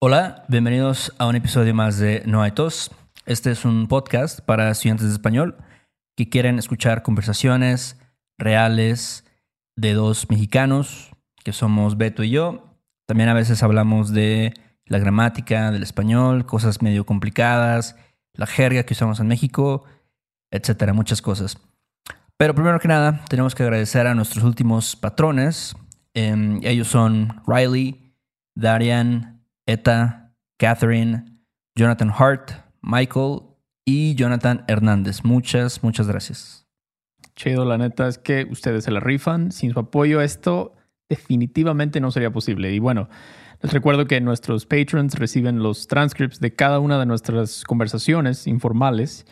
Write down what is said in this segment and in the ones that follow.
Hola, bienvenidos a un episodio más de No hay tos. Este es un podcast para estudiantes de español que quieren escuchar conversaciones reales de dos mexicanos, que somos Beto y yo. También a veces hablamos de la gramática del español, cosas medio complicadas, la jerga que usamos en México, etcétera, muchas cosas. Pero primero que nada, tenemos que agradecer a nuestros últimos patrones. Em, ellos son Riley, Darian, Eta, Catherine, Jonathan Hart, Michael y Jonathan Hernández. Muchas, muchas gracias. Chido, la neta es que ustedes se la rifan. Sin su apoyo esto definitivamente no sería posible. Y bueno, les recuerdo que nuestros patrons reciben los transcripts de cada una de nuestras conversaciones informales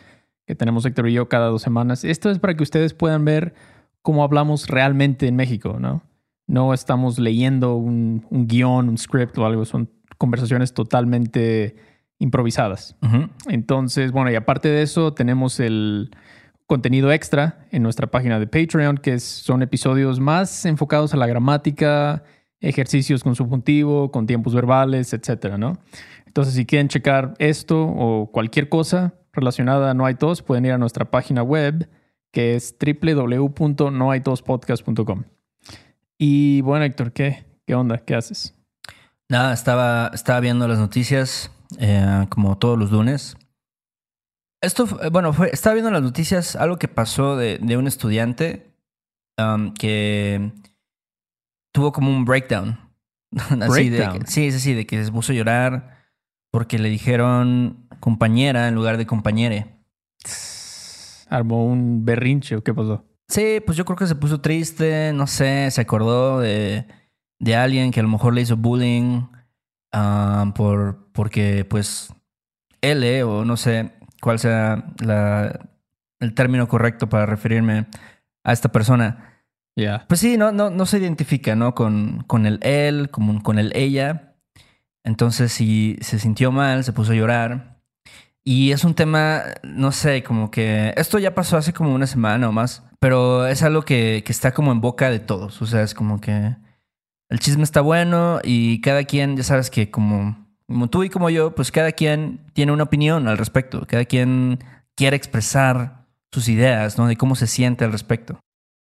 que tenemos Héctor y yo cada dos semanas. Esto es para que ustedes puedan ver cómo hablamos realmente en México, ¿no? No estamos leyendo un, guion, un script o algo, son conversaciones totalmente improvisadas. Entonces, bueno, y aparte de eso, tenemos el contenido extra en nuestra página de Patreon, que son episodios más enfocados a la gramática, ejercicios con subjuntivo, con tiempos verbales, etcétera, ¿no? Entonces, si quieren checar esto o cualquier cosa relacionada a No hay tos, pueden ir a nuestra página web, que es www.nohaytospodcast.com. Y bueno, Héctor, ¿qué? ¿Qué onda? ¿Qué haces? Nada, estaba, estaba viendo las noticias eh, como todos los lunes. Esto, bueno, fue, estaba viendo las noticias, algo que pasó de, de un estudiante um, que tuvo como un breakdown. Así breakdown. De sí, sí, sí, de que se puso a llorar porque le dijeron compañera en lugar de compañere. Armó un berrinche o qué pasó. Sí, pues yo creo que se puso triste, no sé, se acordó de, de alguien que a lo mejor le hizo bullying ah, por, porque pues él eh, o no sé cuál sea la, el término correcto para referirme a esta persona. Ya. Pues sí, no, no, no se identifica, ¿no? Con, con el él, como con el ella. Entonces, si se sintió mal, se puso a llorar. Y es un tema, no sé, como que esto ya pasó hace como una semana o más, pero es algo que, que está como en boca de todos. O sea, es como que el chisme está bueno y cada quien, ya sabes que como, como tú y como yo, pues cada quien tiene una opinión al respecto. Cada quien quiere expresar sus ideas, ¿no? De cómo se siente al respecto.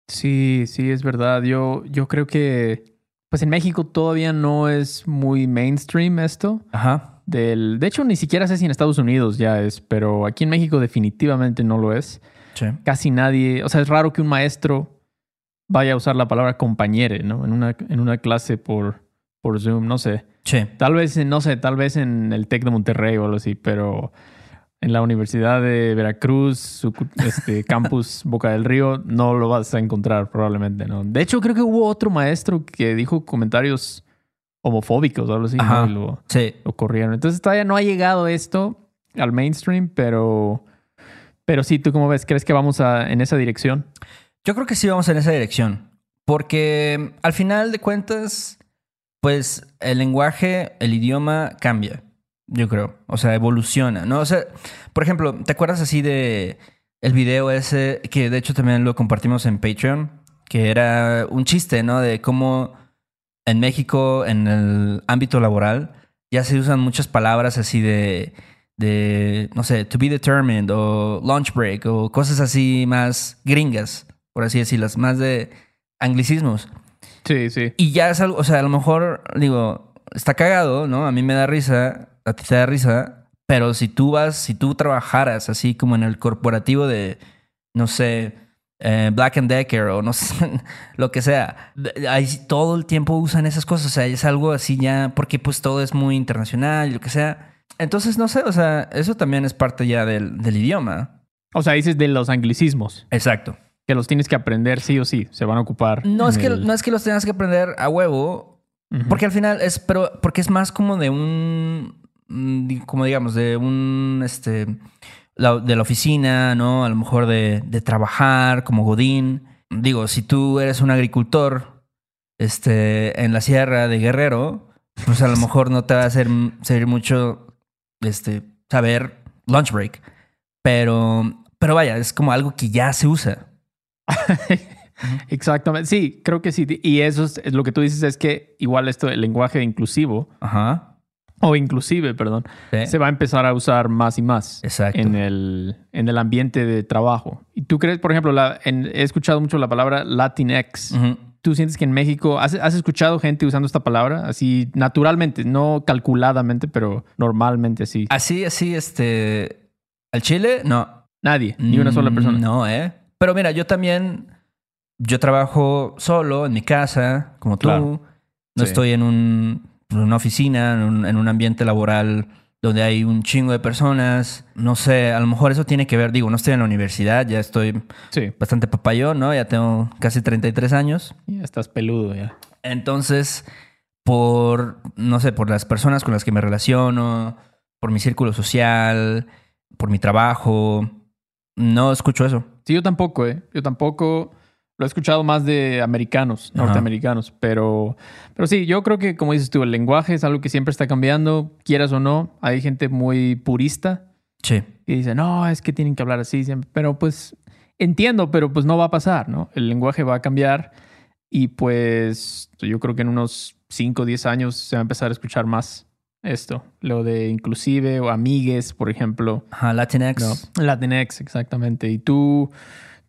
Sí, sí, es verdad. Yo, yo creo que, pues en México todavía no es muy mainstream esto. Ajá del... De hecho, ni siquiera sé si en Estados Unidos ya es, pero aquí en México definitivamente no lo es. Casi nadie... O sea, es raro que un maestro vaya a usar la palabra compañere, ¿no? En una, en una clase por, por Zoom, no sé. Sí. Tal vez, no sé, tal vez en el TEC de Monterrey o algo así, pero en la Universidad de Veracruz, su este, campus Boca del Río, no lo vas a encontrar probablemente, ¿no? De hecho, creo que hubo otro maestro que dijo comentarios homofóbicos o algo así, Y lo, sí. lo corrieron. Entonces todavía no ha llegado esto al mainstream, pero, pero sí, ¿tú cómo ves? ¿Crees que vamos a, en esa dirección? Yo creo que sí vamos en esa dirección, porque al final de cuentas, pues el lenguaje, el idioma cambia, yo creo, o sea, evoluciona, ¿no? O sea, por ejemplo, ¿te acuerdas así de el video ese que de hecho también lo compartimos en Patreon? Que era un chiste, ¿no? De cómo en México, en el ámbito laboral, ya se usan muchas palabras así de, de, no sé, to be determined o lunch break o cosas así más gringas, por así decirlas, más de anglicismos. Sí, sí. Y ya es algo, o sea, a lo mejor, digo, está cagado, ¿no? A mí me da risa, a ti te da risa, pero si tú vas, si tú trabajaras así como en el corporativo de, no sé, eh, Black and Decker o no sé, lo que sea. Ahí todo el tiempo usan esas cosas, o sea, es algo así ya, porque pues todo es muy internacional y lo que sea. Entonces, no sé, o sea, eso también es parte ya del, idioma. O sea, dices de los anglicismos. Exacto. Que los tienes que aprender sí o sí, se van a ocupar. No, es que, no es que los tengas que aprender a huevo, porque al final es, pero porque es más como de un, mm, como digamos, de un, este, de la oficina, ¿no? A lo mejor de, de, trabajar como Godín. Digo, si tú eres un agricultor este, en la sierra de Guerrero, pues a lo mejor no te va a hacer servir mucho este, saber lunch break. Pero, pero vaya, es como algo que ya se usa. Exactamente. Sí, creo que sí. Y eso es, lo que tú dices, es que igual esto, el lenguaje inclusivo, Ajá. o inclusive, perdón, Sí. se va a empezar a usar más y más Exacto. en el, en el ambiente de trabajo. ¿Y tú crees, por ejemplo, la, en- he escuchado mucho la palabra Latinx? ¿Tú sientes que en México has, has escuchado gente usando esta palabra así naturalmente, no calculadamente, pero normalmente así? Así, así, este. ¿Al Chile? No. Nadie, ni una sola Mm, persona. No, ¿eh? Pero mira, yo también. Yo trabajo solo en mi casa, como tú. Claro. No Sí. estoy en, un, en una oficina, en un, en un ambiente laboral donde hay un chingo de personas. No sé, a lo mejor eso tiene que ver. Digo, no estoy en la universidad, ya estoy Sí, bastante papayón, ¿no? Ya tengo casi 33 años. ya estás peludo ya. Entonces, por, no sé, por las personas con las que me relaciono, por mi círculo social, por mi trabajo, no escucho eso. Sí, yo tampoco, ¿eh? Yo tampoco lo he escuchado más de americanos, Ajá. norteamericanos, pero, pero sí, yo creo que como dices tú, el lenguaje es algo que siempre está cambiando, quieras o no. Hay gente muy purista Sí, y dice, no, es que tienen que hablar así siempre, pero pues entiendo, pero pues no va a pasar, ¿no? El lenguaje va a cambiar y pues yo creo que en unos 5 o 10 años se va a empezar a escuchar más esto, lo de inclusive o amigues, por ejemplo. Ajá, Latinx. No, Latinx, exactamente. ¿Y tú,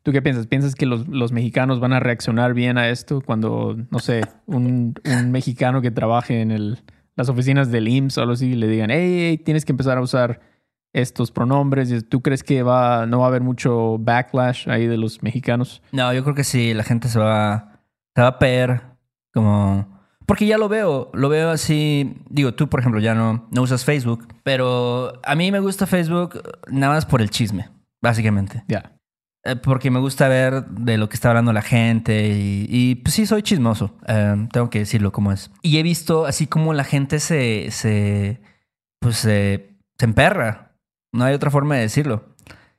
tú qué piensas? ¿Piensas que los, los mexicanos van a reaccionar bien a esto cuando, no sé, un, un mexicano que trabaje en el, las oficinas del IMSS o algo así le digan, hey, hey, tienes que empezar a usar estos pronombres? ¿Y ¿Tú crees que va, no va a haber mucho backlash ahí de los mexicanos? No, yo creo que sí, la gente se va, se va a peer como... Porque ya lo veo, lo veo así, digo, tú por ejemplo ya no, no usas Facebook, pero a mí me gusta Facebook nada más por el chisme, básicamente. Ya. Eh, Porque me gusta ver de lo que está hablando la gente y, y, pues sí, soy chismoso, eh, tengo que decirlo como es. Y he visto así como la gente se, se pues se, se emperra, no hay otra forma de decirlo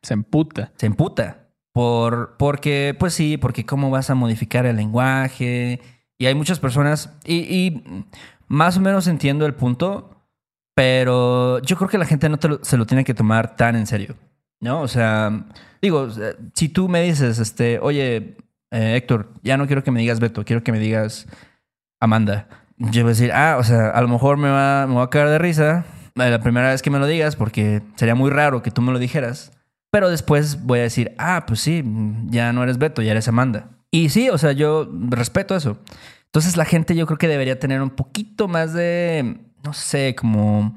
Se emputa. se emputa. Por, porque, pues sí, porque cómo vas a modificar el lenguaje. Y hay muchas personas, y, más o menos entiendo el punto, pero yo creo que la gente no lo- se lo tiene que tomar tan en serio. ¿No? O sea, digo, eh, si tú me dices, este, oye, eh, Héctor, ya no quiero que me digas Beto, quiero que me digas Amanda. Yo voy a decir, ah, o sea, a lo mejor me va, me va a caer de risa eh, la primera vez que me lo digas, porque sería muy raro que tú me lo dijeras. Pero después voy a decir, ah, pues sí, ya no eres Beto, ya eres Amanda. Y sí, o sea, yo respeto eso. Entonces la gente yo creo que debería tener un poquito más de, no sé, como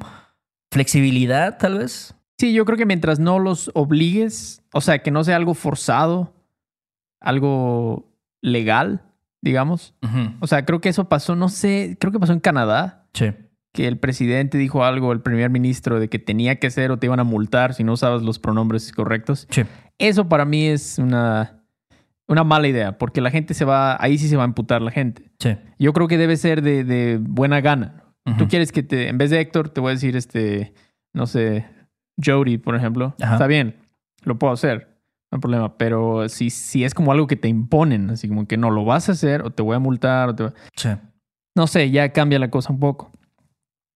flexibilidad, tal vez. Sí, yo creo que mientras no los obligues, o sea, que no sea algo forzado, algo legal, digamos. O sea, creo que eso pasó, no sé, creo que pasó en Canadá, Sí. que el presidente dijo algo, el primer ministro, de que tenía que ser o te iban a multar si no usabas los pronombres correctos. Sí. Eso para mí es una, una mala idea, porque la gente se va, ahí sí se va a emputar la gente. Sí. Yo creo que debe ser de, de buena gana. Tú quieres que te, en vez de Héctor, te voy a decir este, no sé, Jody, por ejemplo. Ajá. Está bien, lo puedo hacer, no hay problema. Pero si, si es como algo que te imponen, así como que no lo vas a hacer, o te voy a multar, o te va- Sí. no sé, ya cambia la cosa un poco.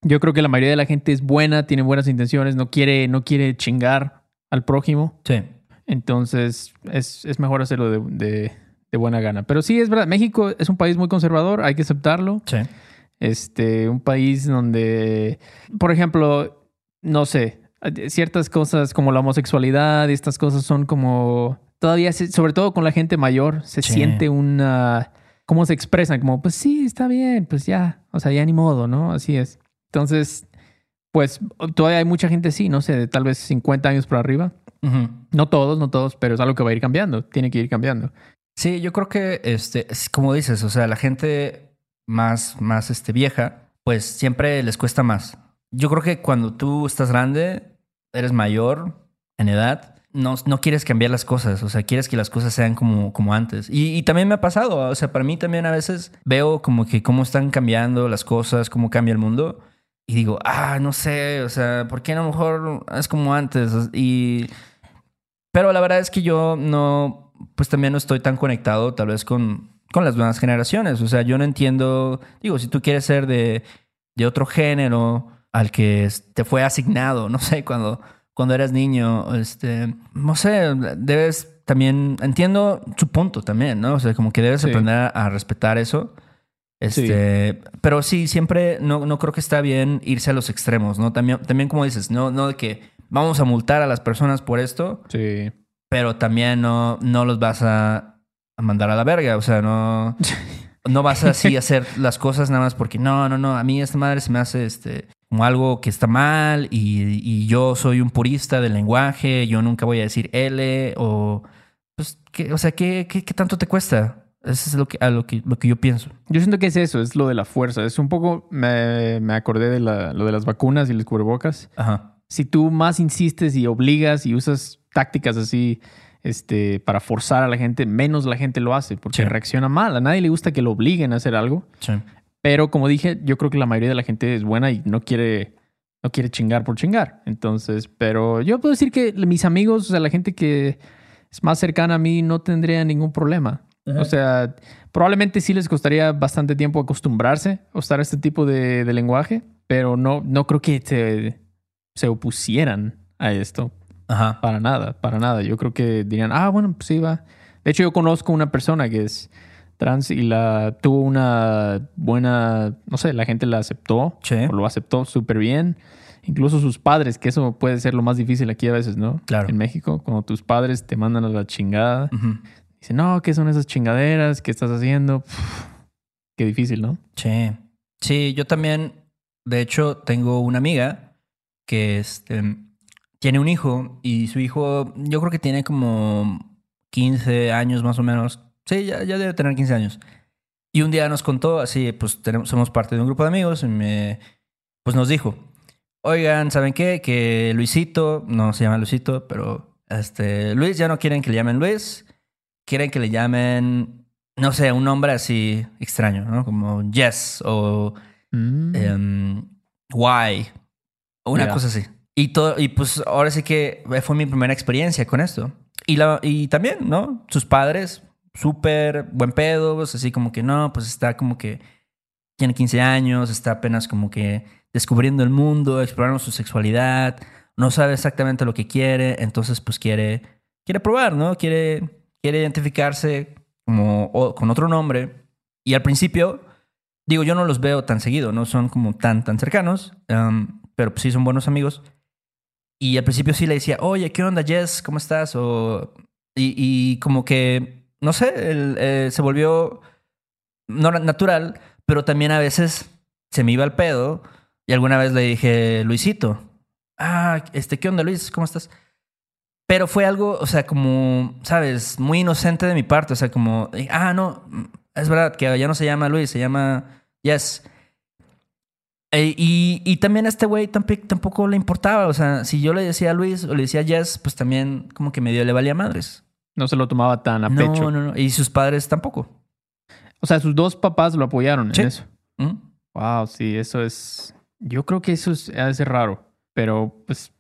Yo creo que la mayoría de la gente es buena, tiene buenas intenciones, no quiere, no quiere chingar al prójimo. Sí. Entonces es, es mejor hacerlo de, de- de buena gana. Pero sí, es verdad, México es un país muy conservador, hay que aceptarlo. Sí. Este, un país donde, por ejemplo, no sé, ciertas cosas como la homosexualidad y estas cosas son como, todavía, se- sobre todo con la gente mayor, se Sí. siente una, ¿cómo se expresan? Como, pues sí, está bien, pues ya, o sea, ya ni modo, ¿no? Así es. Entonces, pues todavía hay mucha gente así, no sé, de tal vez 50 años por arriba. Ujú. No todos, no todos, pero es algo que va a ir cambiando, tiene que ir cambiando. Sí, yo creo que, este, es como dices, o sea, la gente más, más este, vieja, pues siempre les cuesta más. Yo creo que cuando tú estás grande, eres mayor en edad, no, no quieres cambiar las cosas, o sea, quieres que las cosas sean como, como antes. Y, y también me ha pasado, o sea, para mí también a veces veo como que cómo están cambiando las cosas, cómo cambia el mundo. Y digo, ah, no sé, o sea, ¿por qué a lo mejor es como antes? Y pero la verdad es que yo no, pues también no estoy tan conectado tal vez con, con las nuevas generaciones. O sea, yo no entiendo, digo, si tú quieres ser de, de otro género al que te fue asignado, no sé, cuando, cuando eras niño, este, no sé, debes también, entiendo su punto también, ¿no? O sea, como que debes Sí. aprender a, a respetar eso. Este, Pero sí, siempre no, no creo que está bien irse a los extremos, ¿no? También, también como dices, no, no de que vamos a multar a las personas por esto, Sí. pero también no, no los vas a, a mandar a la verga. O sea, no, no vas a así hacer las cosas nada más porque no, no, no. A mí esta madre se me hace este, como algo que está mal y, y yo soy un purista del lenguaje. Yo nunca voy a decir L o. Pues, ¿qué, o sea, ¿qué, qué, qué tanto te cuesta? Eso es lo que, a lo, que, lo que yo pienso. Yo siento que es eso, es lo de la fuerza. Es un poco, me, me acordé de la- lo de las vacunas y los cubrebocas. Ajá. Si tú más insistes y obligas y usas tácticas así este, para forzar a la gente, menos la gente lo hace porque Sí. reacciona mal. A nadie le gusta que lo obliguen a hacer algo. Sí. Pero como dije, yo creo que la mayoría de la gente es buena y no quiere, no quiere chingar por chingar. Entonces, pero yo puedo decir que mis amigos, o sea, la gente que es más cercana a mí, no tendría ningún problema. O sea, probablemente sí les costaría bastante tiempo acostumbrarse a usar este tipo de, de lenguaje, pero no, no creo que se, se opusieran a esto. Ajá. Para nada, para nada. Yo creo que dirían, ah, bueno, pues sí, va. De hecho, yo conozco una persona que es trans y la tuvo una buena, no sé, la gente la aceptó, Sí. o lo aceptó súper bien. Incluso sus padres, que eso puede ser lo más difícil aquí a veces, ¿no? Claro. En México, cuando tus padres te mandan a la chingada, Ujú. dicen, no, ¿qué son esas chingaderas? ¿Qué estás haciendo? Qué difícil, ¿no? Sí. Sí, yo también, de hecho, tengo una amiga que este, tiene un hijo y su hijo, yo creo que tiene como 15 años más o menos. Sí, ya, ya debe tener 15 años. Y un día nos contó, así, pues tenemos, somos parte de un grupo de amigos, y me, pues nos dijo, oigan, ¿saben qué? Que Luisito, no se llama Luisito, pero este, Luis ya no quieren que le llamen Luis, quieren que le llamen, no sé, un nombre así extraño, ¿no? Como Jess o Mm. em, Why, una Ya. cosa así. Y, todo, y pues ahora sí que fue mi primera experiencia con esto. Y, la, y también, ¿no? Sus padres, súper buen pedo, así como que no, pues está como que tiene 15 años, está apenas como que descubriendo el mundo, explorando su sexualidad, no sabe exactamente lo que quiere, entonces pues quiere, quiere probar, ¿no? Quiere, quiere identificarse como o- con otro nombre. Y al principio, digo, yo no los veo tan seguido, no son como tan, tan cercanos, um, pero pues sí son buenos amigos. Y al principio sí le decía, oye, ¿qué onda, Jess? ¿Cómo estás? O, y, y como que, no sé, él, eh, se volvió natural, pero también a veces se me iba al pedo y alguna vez le dije, Luisito, ah, este, ¿qué onda, Luis? ¿Cómo estás? Pero fue algo, o sea, como, ¿sabes? Muy inocente de mi parte, o sea, como, ah, no, es verdad que ya no se llama Luis, se llama Yes. Eh, y, y también a este güey tamp- tampoco le importaba. O sea, si yo le decía a Luis o le decía a Jess, pues también como que medio le valía madres. No se lo tomaba tan a no, pecho. no, no. Y sus padres tampoco. O sea, sus dos papás lo apoyaron Sí. en eso. ¿Mm? Wow, sí, eso es. Yo creo que eso es, ser raro, pero pues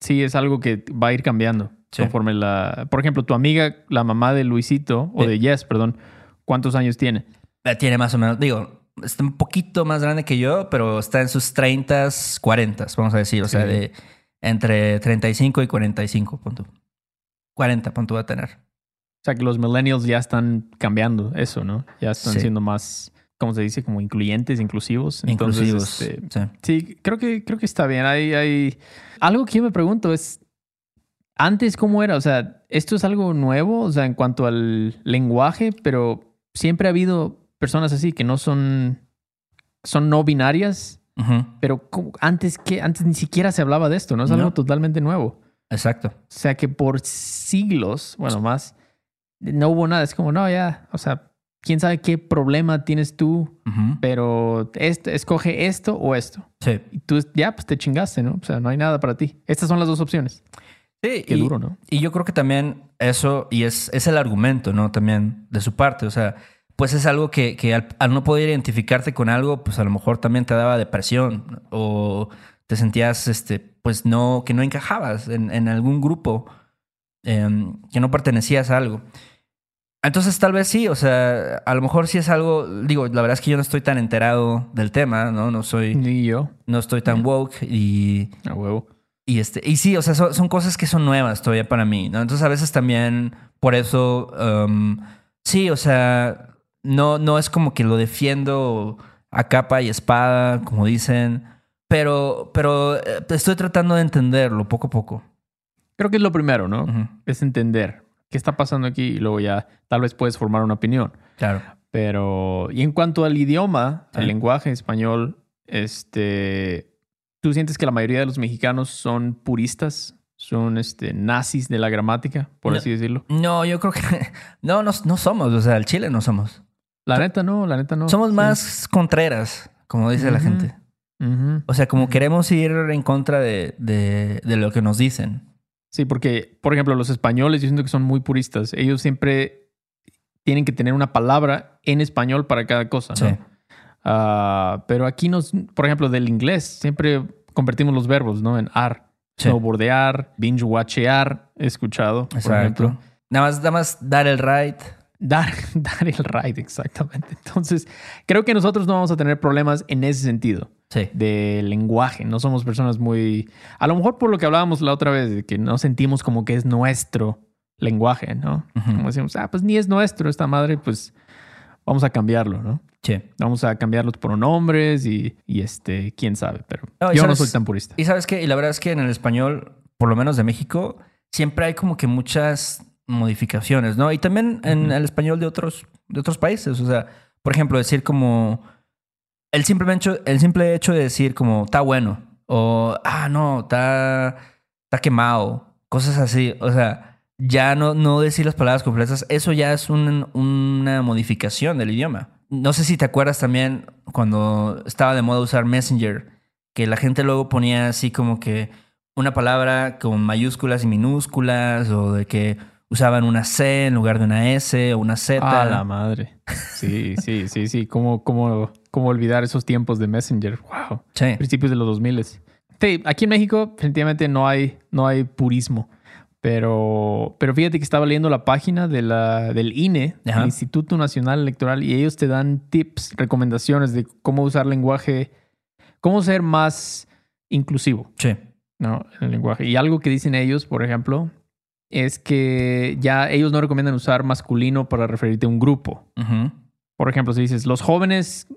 sí es algo que va a ir cambiando Sí. conforme la. Por ejemplo, tu amiga, la mamá de Luisito, o Sí. de Jess, perdón, ¿cuántos años tiene? Eh, Tiene más o menos, digo, está un poquito más grande que yo, pero está en sus 30, 40, vamos a decir. O sea, de entre 35 y 45, punto. 40, punto va a tener. O sea, que los millennials ya están cambiando eso, ¿no? Ya están Sí. siendo más, ¿cómo se dice? Como incluyentes, inclusivos. Entonces, Inclusivos. este, sí. Sí, creo que, creo que está bien. Hay, hay... Algo que yo me pregunto es, antes cómo era, o sea, esto es algo nuevo, o sea, en cuanto al lenguaje, pero siempre ha habido personas así que no son, son no binarias, pero ¿cómo- antes que, antes ni siquiera se hablaba de esto, ¿no? Es algo No. totalmente nuevo. Exacto. O sea, que por siglos, bueno, más, no hubo nada. Es como, no, ya, o sea, quién sabe qué problema tienes tú, pero esto, escoge esto o esto. Sí. Y tú ya, pues te chingaste, ¿no? O sea, no hay nada para ti. Estas son las dos opciones. Sí, Qué y- duro, ¿no? Y yo creo que también eso, y es, es el argumento, ¿no? También de su parte. O sea, pues es algo que, que al, al no poder identificarte con algo, pues a lo mejor también te daba depresión o te sentías, este, pues no, que no encajabas en, en algún grupo, em, que no pertenecías a algo. Entonces tal vez sí, o sea, a lo mejor sí es algo, digo, la verdad es que yo no estoy tan enterado del tema, ¿no? No soy, Ni yo. no estoy tan woke y... A huevo. Y, este, y sí, o sea, son, son cosas que son nuevas todavía para mí, ¿no? Entonces a veces también por eso, um, sí, o sea, no, no es como que lo defiendo a capa y espada, como dicen, pero, pero eh, estoy tratando de entenderlo poco a poco. Creo que es lo primero, ¿no? Es entender qué está pasando aquí y luego ya tal vez puedes formar una opinión. Claro. Pero, y en cuanto al idioma, Sí. al lenguaje español, este, ¿tú sientes que la mayoría de los mexicanos son puristas? ¿Son este, nazis de la gramática, por No. así decirlo? No, yo creo que no, no, no somos, o sea, el Chile no somos. La neta no, la neta no. Somos Sí. más contreras, como dice la gente. O sea, como queremos ir en contra de, de- de lo que nos dicen. Sí, porque, por ejemplo, los españoles, yo siento que son muy puristas. Ellos siempre tienen que tener una palabra en español para cada cosa, ¿no? Sí. Ah, pero aquí nos, por ejemplo, del inglés, siempre convertimos los verbos, ¿no? En ar. Sí. Snowboardear, binge watchear, he escuchado, por ejemplo. Exacto. Nada más, nada más dar el right. Dar, dar el ride, exactamente. Entonces, creo que nosotros no vamos a tener problemas en ese sentido Sí. de lenguaje. No somos personas muy... A lo mejor por lo que hablábamos la otra vez, de que no sentimos como que es nuestro lenguaje, ¿no? Como decimos, ah, pues ni es nuestro esta madre, pues vamos a cambiarlo, ¿no? Sí. Vamos a cambiar los pronombres y, y este, quién sabe, pero No, yo no soy tan purista. Y sabes qué, y la verdad es que en el español, por lo menos de México, siempre hay como que muchas modificaciones, ¿no? Y también en el español de otros, de otros países. O sea, por ejemplo, decir como el simple hecho, el simple hecho de decir como está bueno o ah no, está, está quemado, cosas así. O sea, ya no, no decir las palabras completas, eso ya es un- una modificación del idioma. No sé si te acuerdas también cuando estaba de moda usar Messenger, que la gente luego ponía así como que una palabra con mayúsculas y minúsculas o de que usaban una C en lugar de una S o una Z. Ah, la madre. Sí, sí, sí, sí. ¿Cómo, cómo, cómo olvidar esos tiempos de Messenger? Wow. Sí. Principios de los 2000. Sí, aquí en México definitivamente no hay, no hay purismo. Pero, pero fíjate que estaba leyendo la página de la, del INE, Ajá. el Instituto Nacional Electoral, y ellos te dan tips, recomendaciones de cómo usar lenguaje, cómo ser más inclusivo. Sí. ¿no? En el lenguaje. Y algo que dicen ellos, por ejemplo, es que ya ellos no recomiendan usar masculino para referirte a un grupo. Por ejemplo, si dices, los jóvenes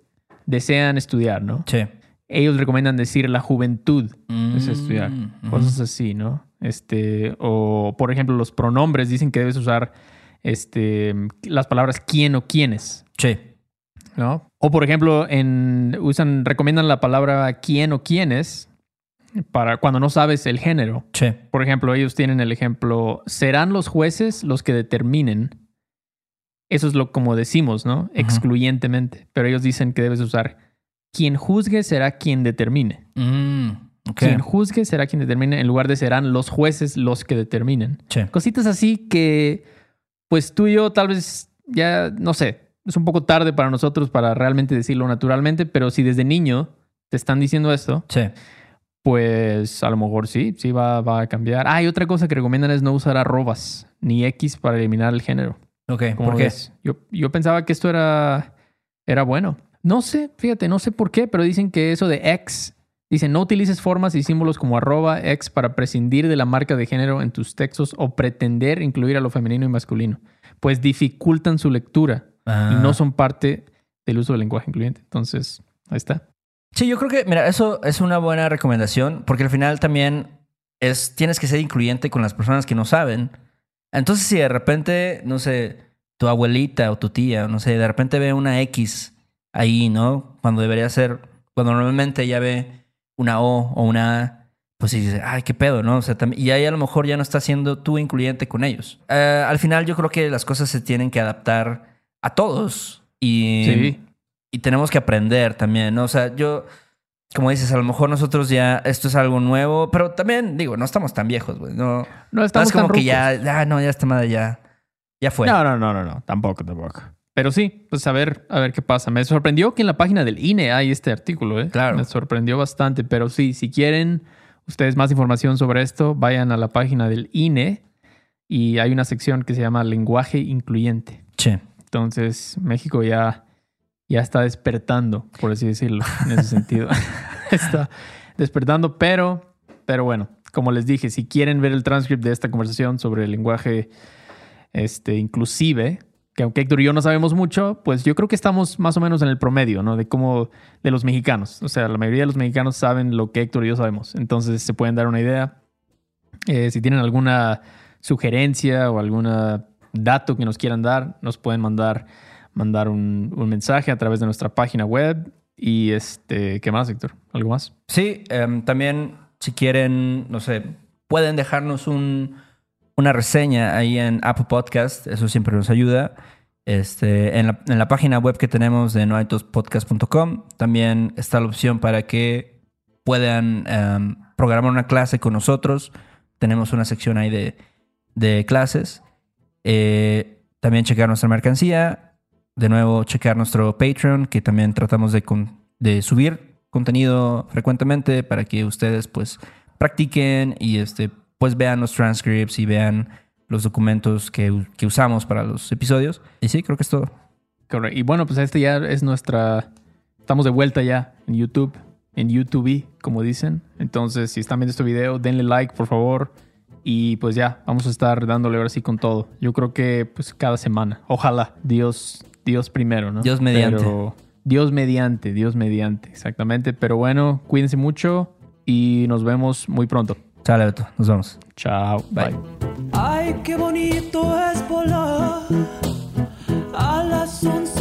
desean estudiar, ¿no? Sí. Ellos recomiendan decir la juventud es estudiar. Mm. Cosas así, ¿no? Este, o por ejemplo, los pronombres dicen que debes usar este, las palabras quién o quiénes, Sí. ¿no? O por ejemplo, en, usan, recomiendan la palabra quién o quiénes para cuando no sabes el género. Sí. Por ejemplo, ellos tienen el ejemplo, serán los jueces los que determinen. Eso es lo como decimos, ¿no? Excluyentemente. Pero ellos dicen que debes usar quien juzgue será quien determine. Mm, ok. Quien juzgue será quien determine en lugar de serán los jueces los que determinen. Sí. Cositas así que, pues tú y yo tal vez ya, no sé, es un poco tarde para nosotros para realmente decirlo naturalmente, pero si desde niño te están diciendo esto, Sí. Pues a lo mejor sí, sí va, va a cambiar. Ah, y otra cosa que recomiendan es no usar arrobas ni X para eliminar el género. Ok. ¿Cómo ¿Por qué? ves? Yo, yo pensaba que esto era, era bueno. No sé, fíjate, no sé por qué, pero dicen que eso de X, dicen no utilices formas y símbolos como arroba X para prescindir de la marca de género en tus textos o pretender incluir a lo femenino y masculino, pues dificultan su lectura Ah. y no son parte del uso del lenguaje incluyente. Entonces, ahí está. Sí, yo creo que, mira, eso es una buena recomendación porque al final también es, tienes que ser incluyente con las personas que no saben. Entonces, si de repente, no sé, tu abuelita o tu tía, no sé, de repente ve una X ahí, ¿no? Cuando debería ser, cuando normalmente ella ve una O o una A, pues sí dice, ay, qué pedo, ¿no? O sea, y ahí a lo mejor ya no estás siendo tú incluyente con ellos. Eh, al final yo creo que las cosas se tienen que adaptar a todos. Y, Sí. Y tenemos que aprender también, ¿no? O sea, yo, como dices, a lo mejor nosotros ya, esto es algo nuevo, pero también, digo, no estamos tan viejos, güey. No, No no estamos es como tan que rucos. ya, ah, no, ya esta madre ya, ya fue. No, no, no, no, no, tampoco, tampoco. Pero sí, pues a ver, a ver qué pasa. Me sorprendió que en la página del INE hay este artículo, ¿eh? Claro. Me sorprendió bastante, pero sí, si quieren ustedes más información sobre esto, vayan a la página del INE y hay una sección que se llama lenguaje incluyente. Sí. Entonces, México ya, ya está despertando, por así decirlo, en ese sentido. está despertando, pero, pero bueno, como les dije, si quieren ver el transcript de esta conversación sobre el lenguaje este, inclusive, que aunque Héctor y yo no sabemos mucho, pues yo creo que estamos más o menos en el promedio, ¿no? De cómo, de los mexicanos. O sea, la mayoría de los mexicanos saben lo que Héctor y yo sabemos. Entonces se pueden dar una idea. Eh, si tienen alguna sugerencia o algún dato que nos quieran dar, nos pueden mandar, mandar un, un mensaje a través de nuestra página web. Y este, ¿qué más, Héctor? ¿Algo más? Sí, em, también si quieren, no sé, pueden dejarnos un, una reseña ahí en Apple Podcast, eso siempre nos ayuda. Este, en, la, en la página web que tenemos de noaitospodcast.com también está la opción para que puedan em, programar una clase con nosotros. Tenemos una sección ahí de, de clases. Eh, también checar nuestra mercancía. De nuevo, checar nuestro Patreon, que también tratamos de, con, de subir contenido frecuentemente para que ustedes pues practiquen y este, pues vean los transcripts y vean los documentos que, que usamos para los episodios. Y sí, creo que es todo. Correcto. Y bueno, pues este ya es nuestra... Estamos de vuelta ya en YouTube, en YouTube, como dicen. Entonces, si están viendo este video, denle like, por favor. Y pues ya, vamos a estar dándole ahora sí con todo. Yo creo que pues cada semana. Ojalá. Dios, Dios primero, ¿no? Dios mediante. Pero, Dios mediante, Dios mediante, exactamente. Pero bueno, cuídense mucho y nos vemos muy pronto. Sale, Beto. Nos vemos. Chao. Bye. Ay, qué bonito es volar a las 11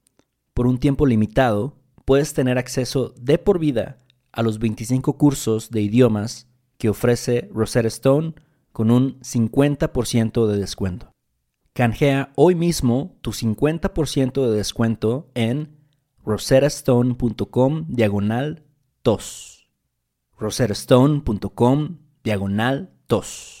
Por un tiempo limitado, puedes tener acceso de por vida a los 25 cursos de idiomas que ofrece Rosetta Stone con un 50% de descuento. Canjea hoy mismo tu 50% de descuento en rosettastone.com diagonal tos. rosettastone.com diagonal tos.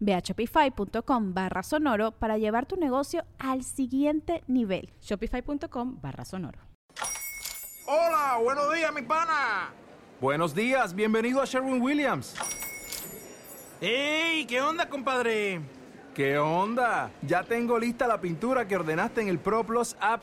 Ve a shopify.com barra sonoro para llevar tu negocio al siguiente nivel. Shopify.com barra sonoro. Hola, buenos días, mi pana. Buenos días, bienvenido a Sherwin Williams. ¡Ey! ¿Qué onda, compadre? ¿Qué onda? Ya tengo lista la pintura que ordenaste en el ProPlus app.